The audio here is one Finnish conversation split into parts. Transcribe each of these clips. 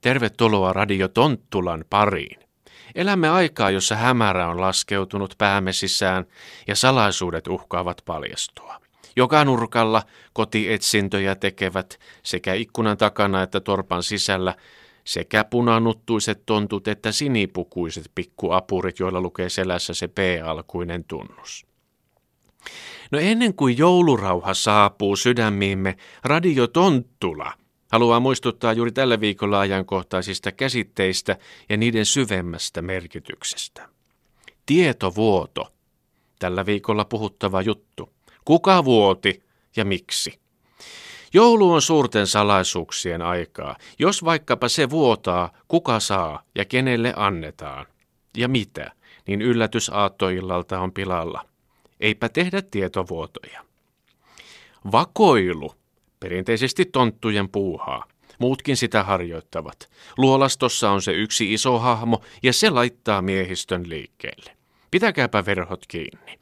Tervetuloa Radio Tonttulan pariin. Elämme aikaa, jossa hämärä on laskeutunut päämesissään ja salaisuudet uhkaavat paljastua. Joka nurkalla kotietsintöjä tekevät sekä ikkunan takana että torpan sisällä sekä punanuttuiset tontut että sinipukuiset pikkuapurit, joilla lukee selässä se P-alkuinen tunnus. No ennen kuin joulurauha saapuu sydämiimme, Radio Tonttula haluaa muistuttaa juuri tällä viikolla ajankohtaisista käsitteistä ja niiden syvemmästä merkityksestä. Tietovuoto. Tällä viikolla puhuttava juttu. Kuka vuoti ja miksi? Joulu on suurten salaisuuksien aikaa. Jos vaikkapa se vuotaa, kuka saa ja kenelle annetaan ja mitä, niin yllätys aattoillalta on pilalla. Eipä tehdä tietovuotoja. Vakoilu, perinteisesti tonttujen puuhaa. Muutkin sitä harjoittavat. Luolastossa on se yksi iso hahmo ja se laittaa miehistön liikkeelle. Pitäkääpä verhot kiinni.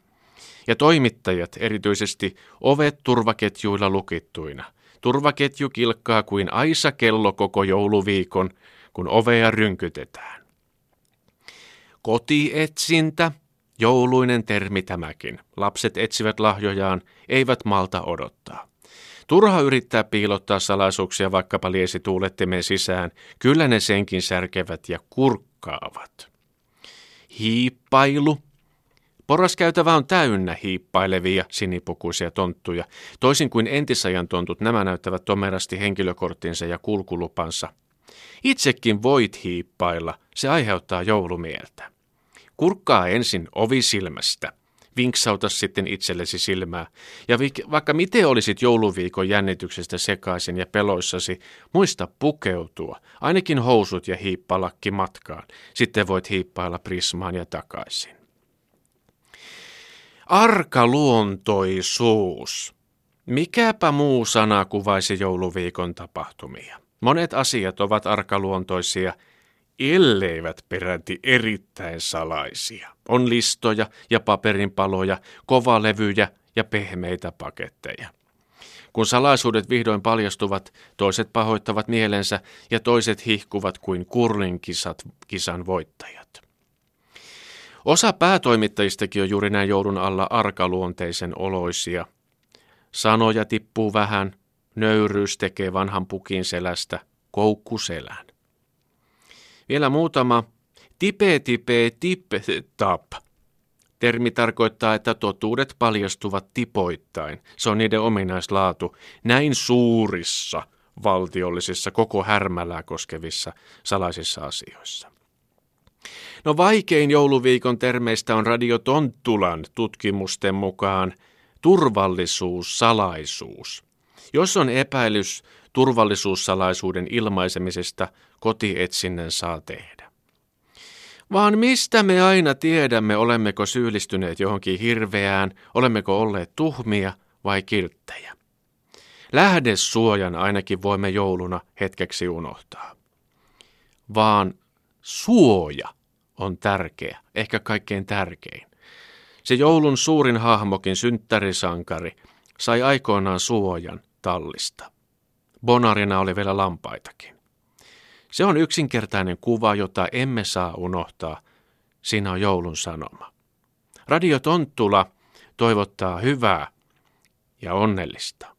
Ja toimittajat, erityisesti ovet turvaketjuilla lukittuina. Turvaketju kilkkaa kuin aisa kello koko jouluviikon, kun ovea rynkytetään. Kotietsintä, jouluinen termi tämäkin. Lapset etsivät lahjojaan, eivät malta odottaa. Turha yrittää piilottaa salaisuuksia vaikkapa liesituulettimen sisään, kyllä ne senkin särkevät ja kurkkaavat. Hiippailu, Porraskäytävä on täynnä hiippailevia sinipukuisia tonttuja. Toisin kuin entisajan tontut, nämä näyttävät tomerasti henkilökorttinsa ja kulkulupansa. Itsekin voit hiippailla, se aiheuttaa joulumieltä. Kurkkaa ensin ovisilmästä. Vinksauta sitten itsellesi silmää. Ja vaikka miten olisit jouluviikon jännityksestä sekaisin ja peloissasi, muista pukeutua. Ainakin housut ja hiippalakki matkaan. Sitten voit hiippailla prismaan ja takaisin. Arkaluontoisuus. Mikäpä muu sana kuvaisi jouluviikon tapahtumia? Monet asiat ovat arkaluontoisia, elleivät peräti erittäin salaisia. On listoja ja paperinpaloja, kovalevyjä ja pehmeitä paketteja. Kun salaisuudet vihdoin paljastuvat, toiset pahoittavat mielensä ja toiset hihkuvat kuin kurlinkisat kisan voittajat. Osa päätoimittajistakin on juuri näin joudun alla arkaluonteisen oloisia. Sanoja tippuu vähän, nöyryys tekee vanhan pukin selästä koukku selän. Vielä muutama tipe tipe tip tap. Termi tarkoittaa, että totuudet paljastuvat tipoittain. Se on niiden ominaislaatu näin suurissa valtiollisissa koko härmälää koskevissa salaisissa asioissa. No vaikein jouluviikon termeistä on Radio Tonttulan tutkimusten mukaan turvallisuus, salaisuus. Jos on epäilys turvallisuussalaisuuden ilmaisemisesta, kotietsinnän saa tehdä. Vaan mistä me aina tiedämme, olemmeko syyllistyneet johonkin hirveään, olemmeko olleet tuhmia vai kilttejä? Lähdesuojan ainakin voimme jouluna hetkeksi unohtaa. Vaan suoja on tärkeä, ehkä kaikkein tärkein. Se joulun suurin hahmokin, synttärisankari, sai aikoinaan suojan tallista. Bonarina oli vielä lampaitakin. Se on yksinkertainen kuva, jota emme saa unohtaa. Siinä on joulun sanoma. Radio Tonttula toivottaa hyvää ja onnellista.